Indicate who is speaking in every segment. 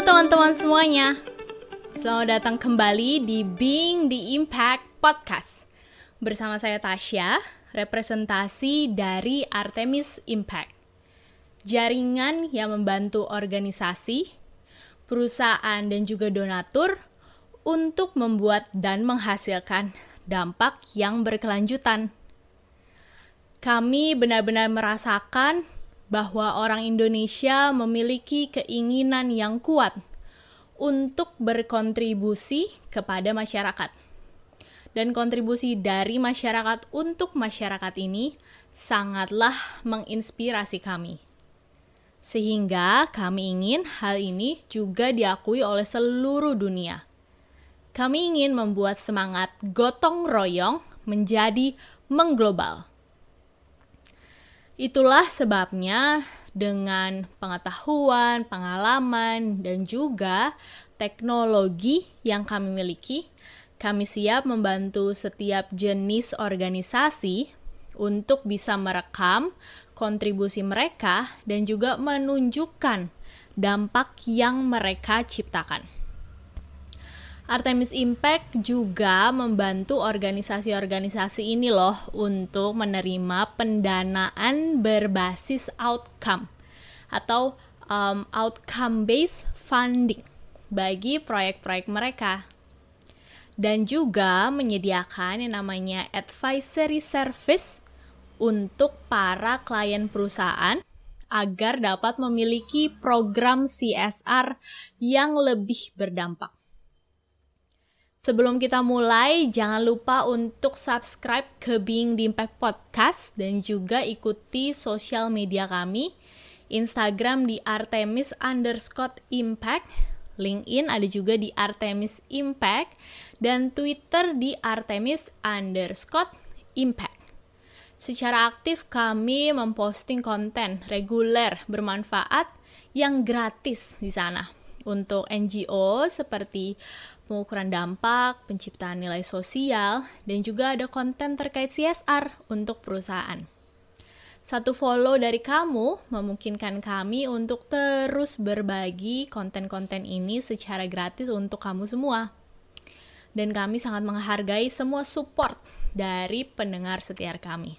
Speaker 1: Teman-teman semuanya. Selamat datang kembali di Being the Impact Podcast. Bersama saya Tasya, representasi dari Artemis Impact. Jaringan yang membantu organisasi, perusahaan dan juga donatur untuk membuat dan menghasilkan dampak yang berkelanjutan. Kami benar-benar merasakan bahwa orang Indonesia memiliki keinginan yang kuat untuk berkontribusi kepada masyarakat. Dan kontribusi dari masyarakat untuk masyarakat ini sangatlah menginspirasi kami. Sehingga kami ingin hal ini juga diakui oleh seluruh dunia. Kami ingin membuat semangat gotong royong menjadi mengglobal Itulah sebabnya dengan pengetahuan, pengalaman, dan juga teknologi yang kami miliki, kami siap membantu setiap jenis organisasi untuk bisa merekam kontribusi mereka dan juga menunjukkan dampak yang mereka ciptakan. Artemis Impact juga membantu organisasi-organisasi ini loh untuk menerima pendanaan berbasis outcome atau um, outcome based funding bagi proyek-proyek mereka dan juga menyediakan yang namanya advisory service untuk para klien perusahaan agar dapat memiliki program CSR yang lebih berdampak. Sebelum kita mulai, jangan lupa untuk subscribe ke Being the Impact Podcast dan juga ikuti sosial media kami. Instagram di Artemis underscore Impact, LinkedIn ada juga di Artemis Impact, dan Twitter di Artemis underscore Impact. Secara aktif kami memposting konten reguler bermanfaat yang gratis di sana untuk NGO seperti pengukuran dampak, penciptaan nilai sosial, dan juga ada konten terkait CSR untuk perusahaan. Satu follow dari kamu memungkinkan kami untuk terus berbagi konten-konten ini secara gratis untuk kamu semua. Dan kami sangat menghargai semua support dari pendengar setia kami.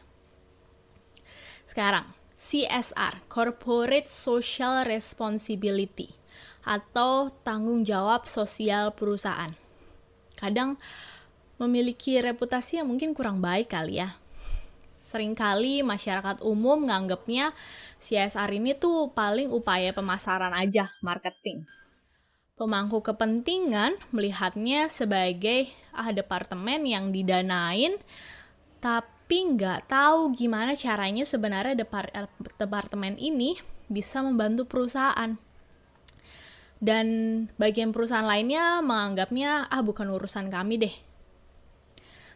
Speaker 1: Sekarang, CSR, Corporate Social Responsibility atau tanggung jawab sosial perusahaan. Kadang memiliki reputasi yang mungkin kurang baik kali ya. Seringkali masyarakat umum menganggapnya CSR ini tuh paling upaya pemasaran aja, marketing. Pemangku kepentingan melihatnya sebagai ah departemen yang didanain, tapi nggak tahu gimana caranya sebenarnya departemen ini bisa membantu perusahaan dan bagian perusahaan lainnya menganggapnya ah bukan urusan kami deh.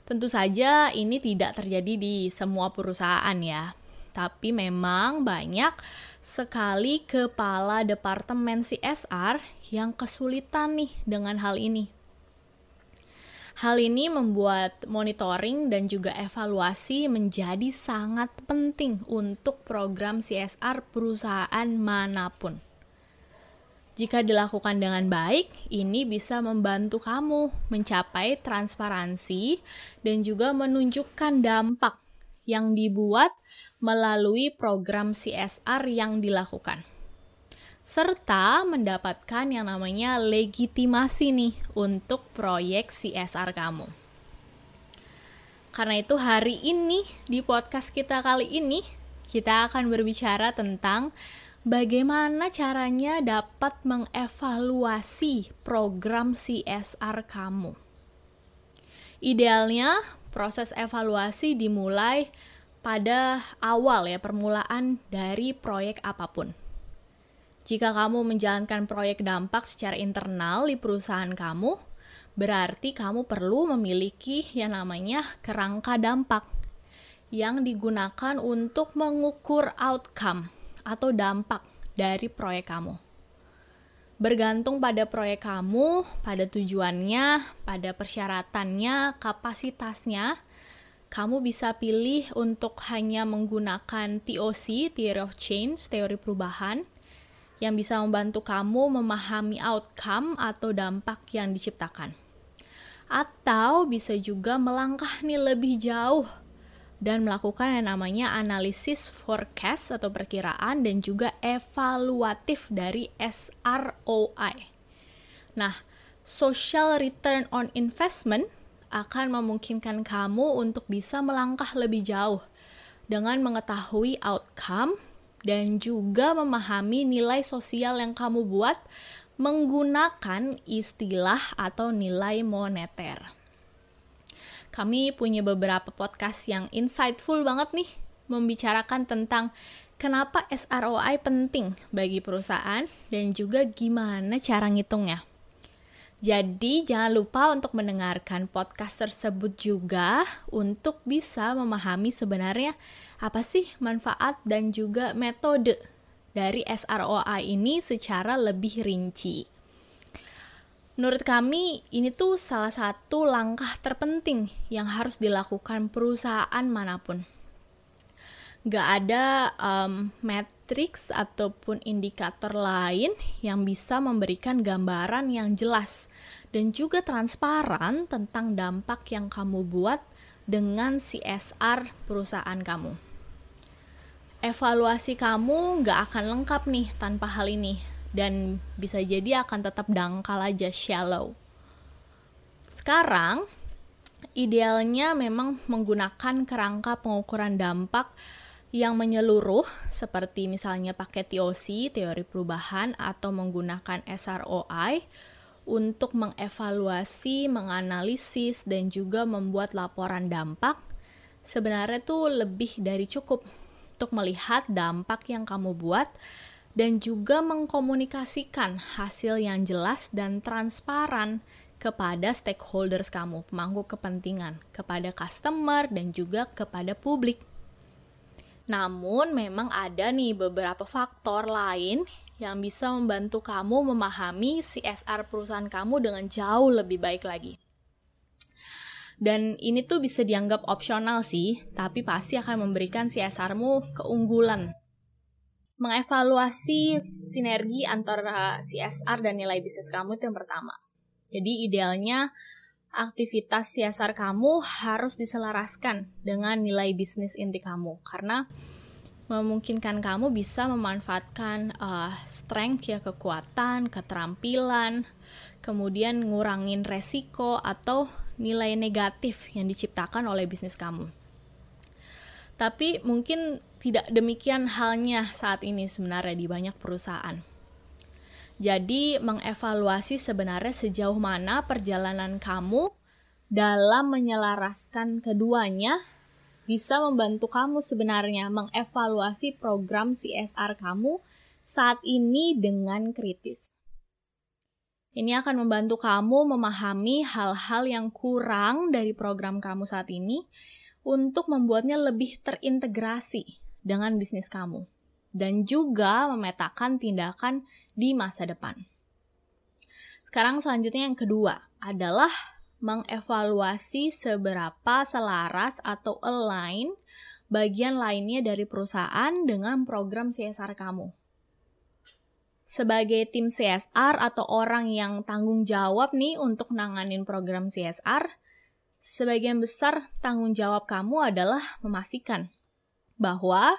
Speaker 1: Tentu saja ini tidak terjadi di semua perusahaan ya. Tapi memang banyak sekali kepala departemen CSR yang kesulitan nih dengan hal ini. Hal ini membuat monitoring dan juga evaluasi menjadi sangat penting untuk program CSR perusahaan mana pun. Jika dilakukan dengan baik, ini bisa membantu kamu mencapai transparansi dan juga menunjukkan dampak yang dibuat melalui program CSR yang dilakukan. Serta mendapatkan yang namanya legitimasi nih untuk proyek CSR kamu. Karena itu hari ini di podcast kita kali ini kita akan berbicara tentang bagaimana caranya dapat mengevaluasi program CSR kamu. Idealnya, proses evaluasi dimulai pada awal ya, permulaan dari proyek apa pun. Jika kamu menjalankan proyek dampak secara internal di perusahaan kamu, berarti kamu perlu memiliki yang namanya kerangka dampak yang digunakan untuk mengukur outcome atau dampak dari proyek kamu. Bergantung pada proyek kamu, pada tujuannya, pada persyaratannya, kapasitasnya, kamu bisa pilih untuk hanya menggunakan TOC, Theory of Change, teori perubahan, yang bisa membantu kamu memahami outcome atau dampak yang diciptakan. Atau bisa juga melangkah nih lebih jauh dan melakukan yang namanya analisis forecast atau perkiraan dan juga evaluatif dari SROI. Nah, social return on investment akan memungkinkan kamu untuk bisa melangkah lebih jauh dengan mengetahui outcome dan juga memahami nilai sosial yang kamu buat menggunakan istilah atau nilai moneter. Kami punya beberapa podcast yang insightful banget nih membicarakan tentang kenapa SROI penting bagi perusahaan dan juga gimana cara ngitungnya. Jadi jangan lupa untuk mendengarkan podcast tersebut juga untuk bisa memahami sebenarnya apa sih manfaat dan juga metode dari SROI ini secara lebih rinci. Menurut kami, ini tuh salah satu langkah terpenting yang harus dilakukan perusahaan mana pun. Gak ada um, matriks ataupun indikator lain yang bisa memberikan gambaran yang jelas dan juga transparan tentang dampak yang kamu buat dengan CSR perusahaan kamu. Evaluasi kamu nggak akan lengkap nih tanpa hal ini, dan bisa jadi akan tetap dangkal aja shallow. Sekarang, idealnya memang menggunakan kerangka pengukuran dampak yang menyeluruh seperti misalnya pakai TOC, teori perubahan, atau menggunakan SROI untuk mengevaluasi, menganalisis, dan juga membuat laporan dampak, sebenarnya itu lebih dari cukup untuk melihat dampak yang kamu buat dan juga mengkomunikasikan hasil yang jelas dan transparan kepada stakeholders kamu, pemangku kepentingan, kepada customer, dan juga kepada publik. Namun, memang ada nih beberapa faktor lain yang bisa membantu kamu memahami CSR perusahaan kamu dengan jauh lebih baik lagi. Dan ini tuh bisa dianggap opsional sih, tapi pasti akan memberikan CSR-mu keunggulan. Mengevaluasi sinergi antara CSR dan nilai bisnis kamu itu yang pertama. Jadi idealnya aktivitas CSR kamu harus diselaraskan dengan nilai bisnis inti kamu karena memungkinkan kamu bisa memanfaatkan uh, strength ya kekuatan, keterampilan, kemudian ngurangin resiko atau nilai negatif yang diciptakan oleh bisnis kamu. Tapi mungkin tidak demikian halnya saat ini sebenarnya di banyak perusahaan. Jadi mengevaluasi sebenarnya sejauh mana perjalanan kamu dalam menyelaraskan keduanya bisa membantu kamu sebenarnya mengevaluasi program CSR kamu saat ini dengan kritis. Ini akan membantu kamu memahami hal-hal yang kurang dari program kamu saat ini untuk membuatnya lebih terintegrasi dengan bisnis kamu dan juga memetakan tindakan di masa depan. Sekarang selanjutnya yang kedua adalah mengevaluasi seberapa selaras atau align bagian lainnya dari perusahaan dengan program CSR kamu. Sebagai tim CSR atau orang yang tanggung jawab nih untuk nanganin program CSR, sebagian besar tanggung jawab kamu adalah memastikan bahwa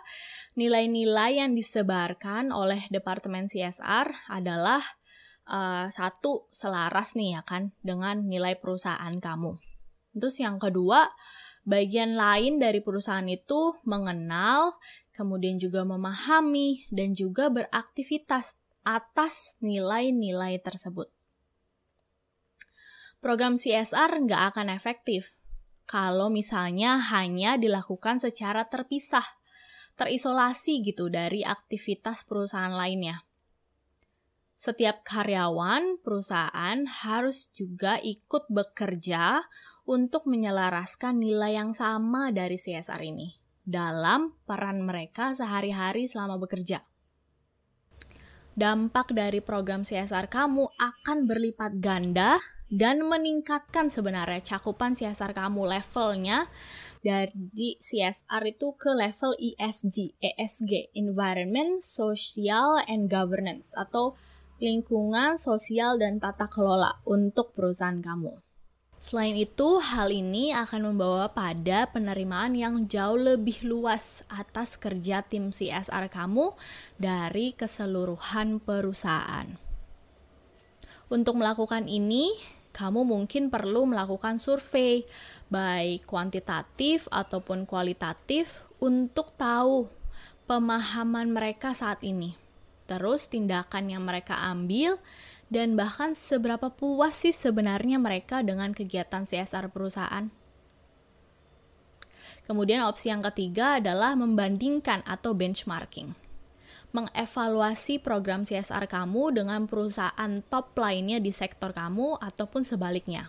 Speaker 1: nilai-nilai yang disebarkan oleh Departemen CSR adalah uh, satu selaras nih ya kan dengan nilai perusahaan kamu. Terus yang kedua, bagian lain dari perusahaan itu mengenal, kemudian juga memahami dan juga beraktivitas atas nilai-nilai tersebut. Program CSR nggak akan efektif kalau misalnya hanya dilakukan secara terpisah, terisolasi gitu dari aktivitas perusahaan lainnya setiap karyawan perusahaan harus juga ikut bekerja untuk menyelaraskan nilai yang sama dari CSR ini dalam peran mereka sehari-hari selama bekerja. Dampak dari program CSR kamu akan berlipat ganda dan meningkatkan sebenarnya cakupan CSR kamu levelnya dari CSR itu ke level ESG, ESG, Environment, Social, and Governance, atau lingkungan, sosial, dan tata kelola untuk perusahaan kamu. Selain itu, hal ini akan membawa pada penerimaan yang jauh lebih luas atas kerja tim CSR kamu dari keseluruhan perusahaan. Untuk melakukan ini, kamu mungkin perlu melakukan survei, baik kuantitatif ataupun kualitatif, untuk tahu pemahaman mereka saat ini. Terus, tindakan yang mereka ambil dan bahkan seberapa puas sih sebenarnya mereka dengan kegiatan CSR perusahaan. Kemudian opsi yang ketiga adalah membandingkan atau benchmarking. Mengevaluasi program CSR kamu dengan perusahaan top lainnya di sektor kamu ataupun sebaliknya.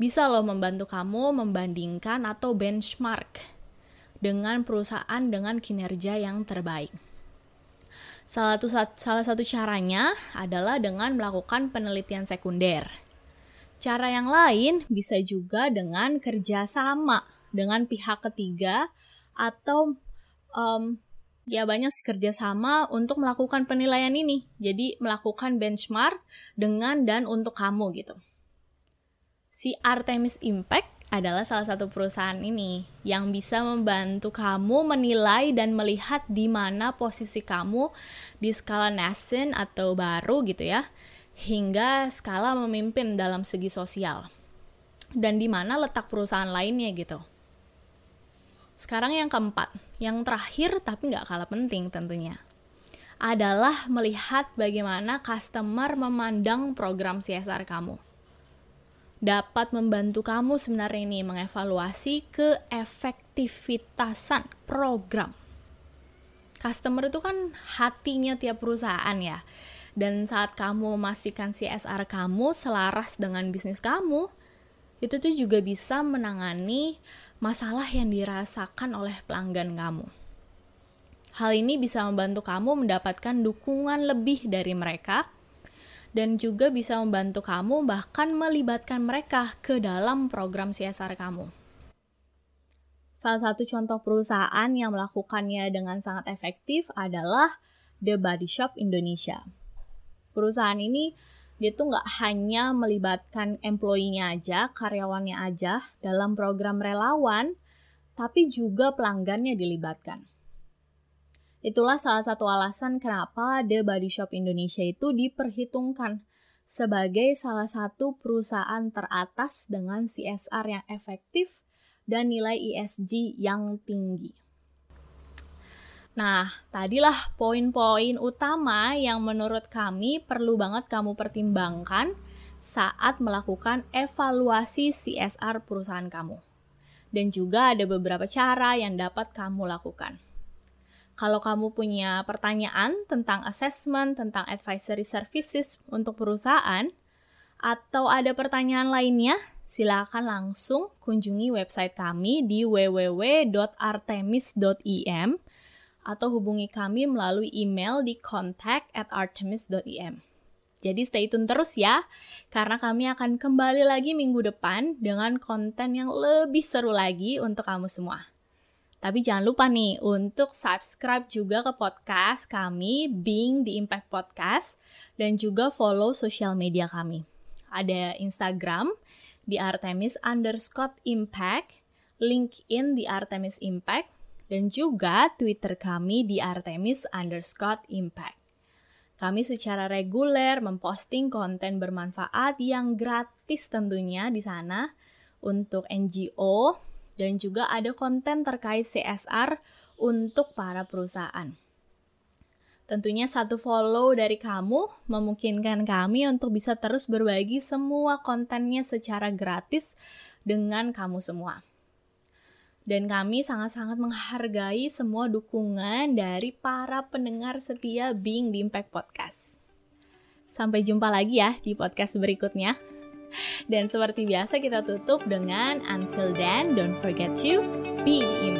Speaker 1: Bisa loh membantu kamu membandingkan atau benchmark dengan perusahaan dengan kinerja yang terbaik. Salah satu, salah satu caranya adalah dengan melakukan penelitian sekunder. Cara yang lain bisa juga dengan kerjasama dengan pihak ketiga atau um, ya banyak kerjasama untuk melakukan penilaian ini. Jadi melakukan benchmark dengan dan untuk kamu gitu. Si Artemis Impact adalah salah satu perusahaan ini yang bisa membantu kamu menilai dan melihat di mana posisi kamu di skala nascent atau baru gitu ya, hingga skala memimpin dalam segi sosial. Dan di mana letak perusahaan lainnya gitu. Sekarang yang keempat, yang terakhir tapi nggak kalah penting tentunya, adalah melihat bagaimana customer memandang program CSR kamu dapat membantu kamu sebenarnya ini mengevaluasi keefektivitasan program. Customer itu kan hatinya tiap perusahaan ya. Dan saat kamu memastikan CSR kamu selaras dengan bisnis kamu, itu tuh juga bisa menangani masalah yang dirasakan oleh pelanggan kamu. Hal ini bisa membantu kamu mendapatkan dukungan lebih dari mereka dan juga bisa membantu kamu bahkan melibatkan mereka ke dalam program CSR kamu. Salah satu contoh perusahaan yang melakukannya dengan sangat efektif adalah The Body Shop Indonesia. Perusahaan ini dia tuh nggak hanya melibatkan employee-nya aja, karyawannya aja dalam program relawan, tapi juga pelanggannya dilibatkan. Itulah salah satu alasan kenapa The Body Shop Indonesia itu diperhitungkan sebagai salah satu perusahaan teratas dengan CSR yang efektif dan nilai ESG yang tinggi. Nah, tadilah poin-poin utama yang menurut kami perlu banget kamu pertimbangkan saat melakukan evaluasi CSR perusahaan kamu. Dan juga ada beberapa cara yang dapat kamu lakukan. Kalau kamu punya pertanyaan tentang assessment, tentang advisory services untuk perusahaan, atau ada pertanyaan lainnya, silakan langsung kunjungi website kami di www.artemis.im atau hubungi kami melalui email di contact artemis.im. Jadi stay tune terus ya, karena kami akan kembali lagi minggu depan dengan konten yang lebih seru lagi untuk kamu semua. Tapi jangan lupa nih untuk subscribe juga ke podcast kami Bing di Impact Podcast dan juga follow sosial media kami. Ada Instagram di Artemis underscore impact, LinkedIn di Artemis Impact, dan juga Twitter kami di Artemis underscore impact. Kami secara reguler memposting konten bermanfaat yang gratis tentunya di sana untuk NGO, dan juga ada konten terkait CSR untuk para perusahaan. Tentunya satu follow dari kamu memungkinkan kami untuk bisa terus berbagi semua kontennya secara gratis dengan kamu semua. Dan kami sangat-sangat menghargai semua dukungan dari para pendengar setia Being di Impact Podcast. Sampai jumpa lagi ya di podcast berikutnya. Dan seperti biasa kita tutup dengan until then don't forget to be impact.